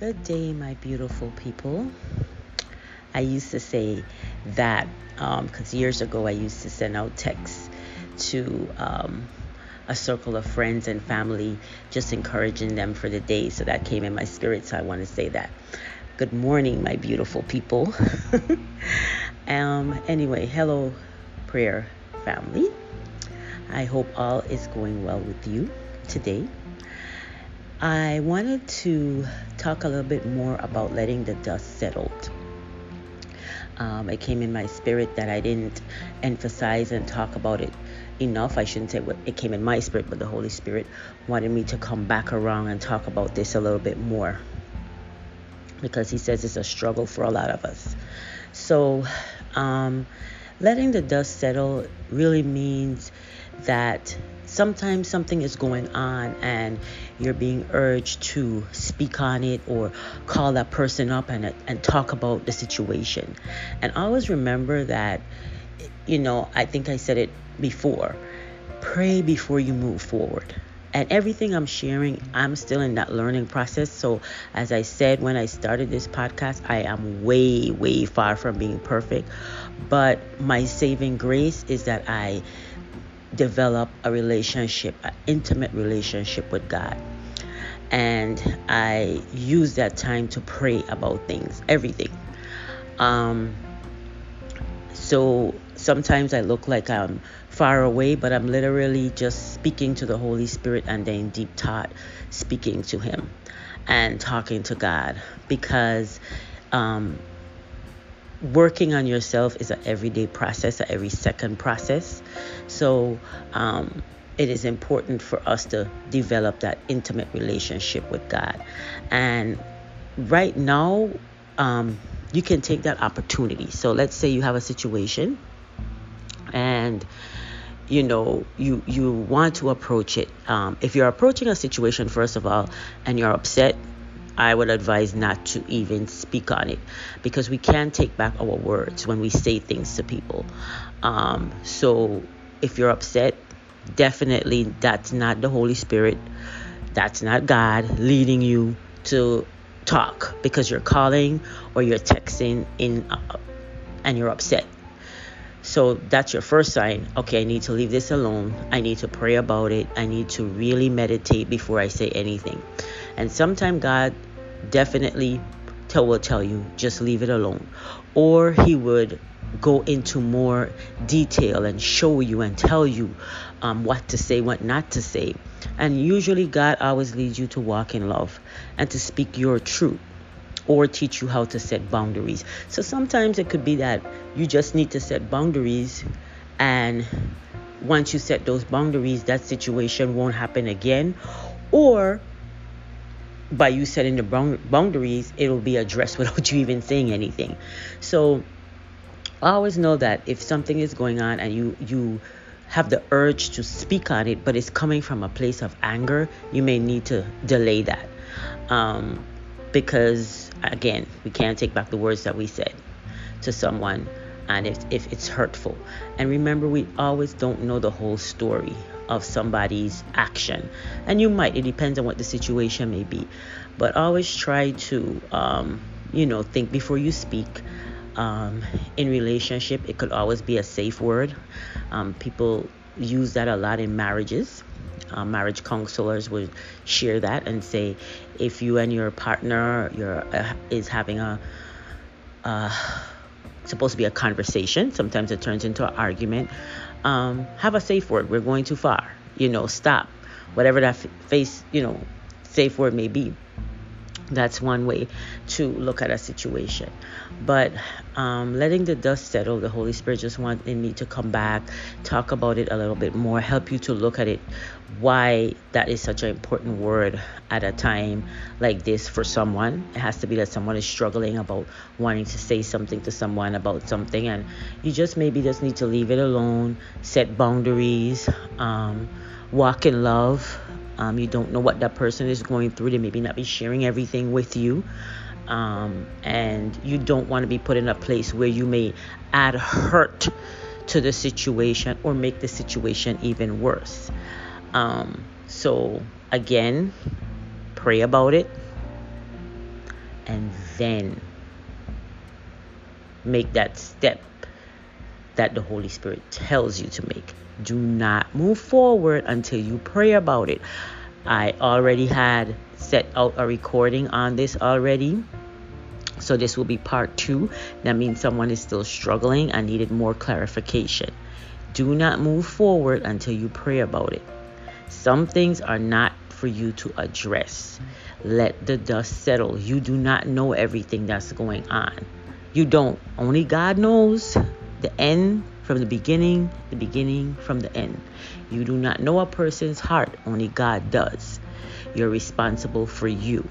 Good day, my beautiful people. I used to say that because um, years ago I used to send out texts to um, a circle of friends and family, just encouraging them for the day. So that came in my spirit. So I want to say that. Good morning, my beautiful people. um, anyway, hello, prayer family. I hope all is going well with you today. I wanted to talk a little bit more about letting the dust settle. Um, it came in my spirit that I didn't emphasize and talk about it enough. I shouldn't say what it came in my spirit, but the Holy Spirit wanted me to come back around and talk about this a little bit more because He says it's a struggle for a lot of us. So, um, letting the dust settle really means that sometimes something is going on and you're being urged to speak on it or call that person up and, and talk about the situation. And always remember that, you know, I think I said it before pray before you move forward. And everything I'm sharing, I'm still in that learning process. So, as I said when I started this podcast, I am way, way far from being perfect. But my saving grace is that I develop a relationship, an intimate relationship with God. And I use that time to pray about things, everything. Um, so sometimes I look like I'm far away, but I'm literally just speaking to the Holy Spirit and then deep thought, speaking to Him and talking to God because um, working on yourself is an everyday process, an every second process. So um, it is important for us to develop that intimate relationship with God. And right now, um, you can take that opportunity. So let's say you have a situation and you know you you want to approach it um, if you're approaching a situation first of all and you're upset I would advise not to even speak on it because we can take back our words when we say things to people. Um, so if you're upset, definitely that's not the Holy Spirit, that's not God leading you to talk because you're calling or you're texting in uh, and you're upset. So that's your first sign. Okay, I need to leave this alone. I need to pray about it. I need to really meditate before I say anything. And sometimes God definitely tell, will tell you just leave it alone. Or he would go into more detail and show you and tell you um, what to say, what not to say. And usually, God always leads you to walk in love and to speak your truth or teach you how to set boundaries. So sometimes it could be that you just need to set boundaries, and once you set those boundaries, that situation won't happen again. Or by you setting the boundaries, it'll be addressed without you even saying anything. So I always know that if something is going on and you you have the urge to speak on it, but it's coming from a place of anger, you may need to delay that. Um, because again, we can't take back the words that we said to someone and if, if it's hurtful. And remember, we always don't know the whole story of somebody's action. And you might, it depends on what the situation may be. But always try to, um, you know, think before you speak. Um, in relationship, it could always be a safe word. Um, people use that a lot in marriages. Uh, marriage counselors would share that and say, if you and your partner your uh, is having a uh, supposed to be a conversation, sometimes it turns into an argument um, have a safe word. We're going too far. You know, stop. Whatever that face, you know, safe word may be. That's one way to look at a situation. But um, letting the dust settle, the Holy Spirit just wanted me to come back, talk about it a little bit more, help you to look at it, why that is such an important word at a time like this for someone. It has to be that someone is struggling about wanting to say something to someone about something, and you just maybe just need to leave it alone, set boundaries, um, walk in love um, you don't know what that person is going through. They maybe not be sharing everything with you. Um, and you don't want to be put in a place where you may add hurt to the situation or make the situation even worse. Um, so, again, pray about it. and then make that step that the Holy Spirit tells you to make. Do not move forward until you pray about it. I already had set out a recording on this already. So this will be part two. That means someone is still struggling and needed more clarification. Do not move forward until you pray about it. Some things are not for you to address. Let the dust settle. You do not know everything that's going on. You don't. Only God knows the end from the beginning, the beginning from the end. You do not know a person's heart, only God does. You're responsible for you.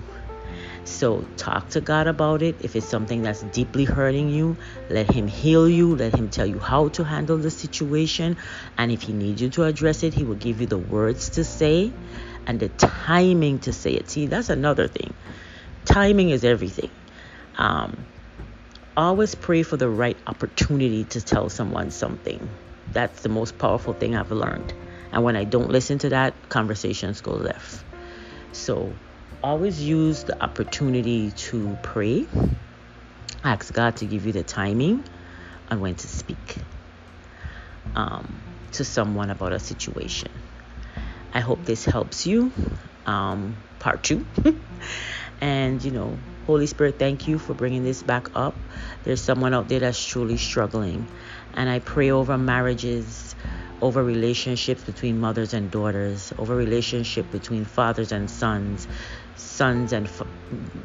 So talk to God about it. If it's something that's deeply hurting you, let Him heal you. Let Him tell you how to handle the situation. And if He needs you to address it, He will give you the words to say and the timing to say it. See, that's another thing. Timing is everything. Um, always pray for the right opportunity to tell someone something. That's the most powerful thing I've learned. And when I don't listen to that, conversations go left. So always use the opportunity to pray. Ask God to give you the timing on when to speak um, to someone about a situation. I hope this helps you. Um, part two. and, you know, Holy Spirit, thank you for bringing this back up. There's someone out there that's truly struggling. And I pray over marriages, over relationships between mothers and daughters, over relationship between fathers and sons, sons and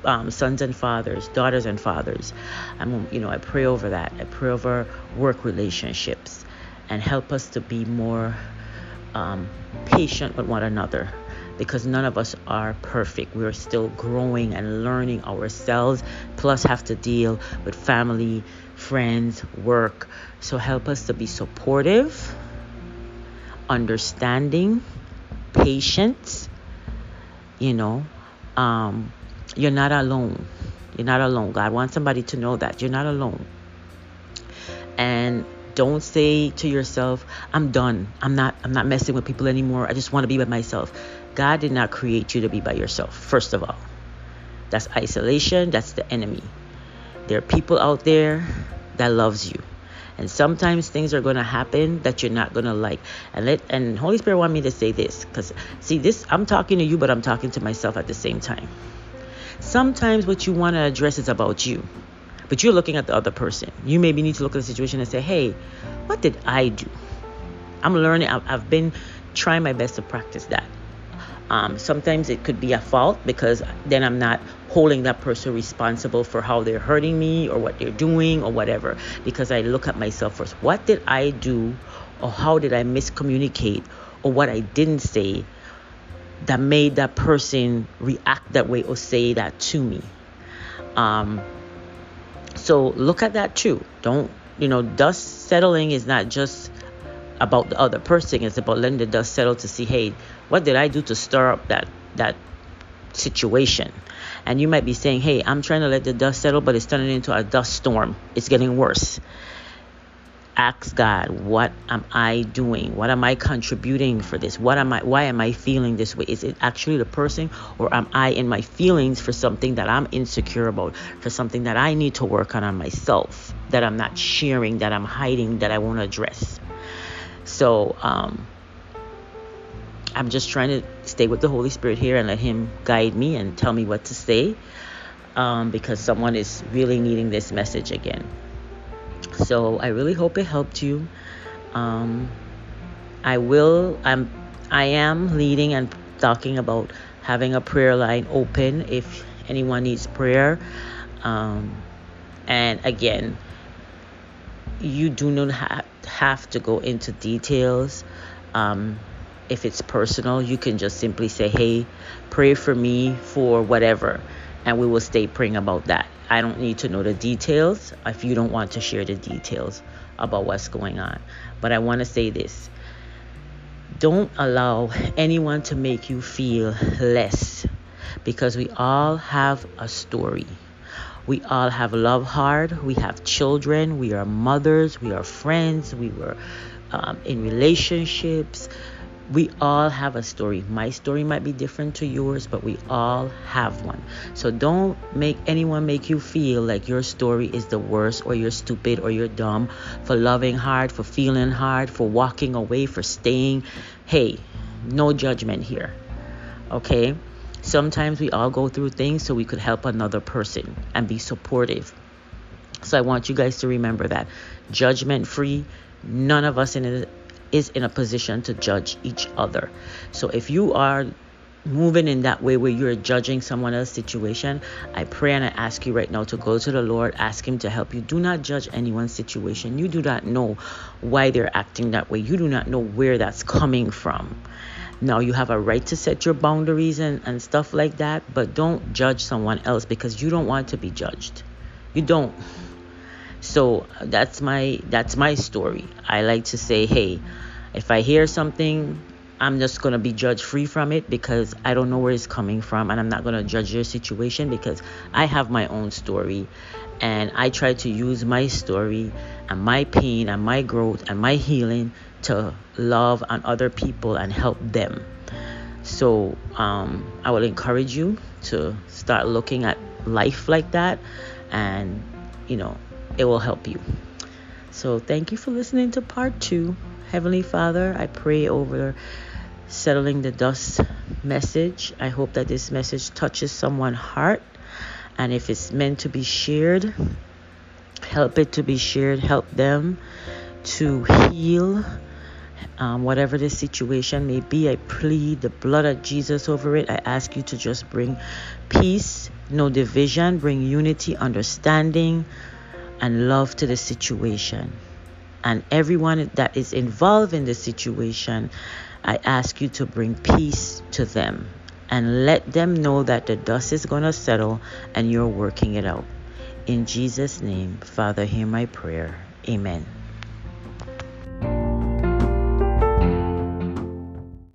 um, sons and fathers, daughters and fathers. I'm, you know, I pray over that. I pray over work relationships, and help us to be more um, patient with one another because none of us are perfect. We're still growing and learning ourselves, plus, have to deal with family, friends, work. So, help us to be supportive, understanding, patient. You know, um, you're not alone. You're not alone. God wants somebody to know that you're not alone. And don't say to yourself, I'm done. I'm not I'm not messing with people anymore. I just want to be by myself. God did not create you to be by yourself, first of all. That's isolation, that's the enemy. There are people out there that loves you. And sometimes things are going to happen that you're not going to like. And let and Holy Spirit want me to say this cuz see this I'm talking to you but I'm talking to myself at the same time. Sometimes what you want to address is about you. But you're looking at the other person. You maybe need to look at the situation and say, "Hey, what did I do?" I'm learning. I've been trying my best to practice that. Um, sometimes it could be a fault because then I'm not holding that person responsible for how they're hurting me or what they're doing or whatever because I look at myself first. What did I do or how did I miscommunicate or what I didn't say that made that person react that way or say that to me? Um, so look at that too. Don't, you know, dust settling is not just about the other person, it's about letting the dust settle to see, hey, what did I do to stir up that that situation? And you might be saying, "Hey, I'm trying to let the dust settle, but it's turning into a dust storm. It's getting worse." Ask God, "What am I doing? What am I contributing for this? What am I why am I feeling this way? Is it actually the person or am I in my feelings for something that I'm insecure about, for something that I need to work on on myself, that I'm not sharing, that I'm hiding, that I won't address?" So, um I'm just trying to stay with the Holy Spirit here and let Him guide me and tell me what to say um, because someone is really needing this message again. So I really hope it helped you. Um, I will. I'm. I am leading and talking about having a prayer line open if anyone needs prayer. Um, and again, you do not ha- have to go into details. Um, if it's personal, you can just simply say, hey, pray for me for whatever. And we will stay praying about that. I don't need to know the details if you don't want to share the details about what's going on. But I want to say this don't allow anyone to make you feel less because we all have a story. We all have love hard. We have children. We are mothers. We are friends. We were um, in relationships we all have a story. My story might be different to yours, but we all have one. So don't make anyone make you feel like your story is the worst or you're stupid or you're dumb for loving hard, for feeling hard, for walking away, for staying. Hey, no judgment here. Okay? Sometimes we all go through things so we could help another person and be supportive. So I want you guys to remember that judgment free. None of us in is in a position to judge each other. So if you are moving in that way where you're judging someone else's situation, I pray and I ask you right now to go to the Lord, ask Him to help you. Do not judge anyone's situation. You do not know why they're acting that way, you do not know where that's coming from. Now, you have a right to set your boundaries and, and stuff like that, but don't judge someone else because you don't want to be judged. You don't. So that's my that's my story. I like to say, hey, if I hear something, I'm just gonna be judge free from it because I don't know where it's coming from, and I'm not gonna judge your situation because I have my own story, and I try to use my story and my pain and my growth and my healing to love on other people and help them. So um, I will encourage you to start looking at life like that, and you know it will help you. So, thank you for listening to part two. Heavenly Father, I pray over settling the dust message. I hope that this message touches someone's heart. And if it's meant to be shared, help it to be shared. Help them to heal. Um, whatever the situation may be, I plead the blood of Jesus over it. I ask you to just bring peace, no division, bring unity, understanding, and love to the situation. And everyone that is involved in the situation, I ask you to bring peace to them and let them know that the dust is going to settle and you're working it out. In Jesus' name, Father, hear my prayer. Amen.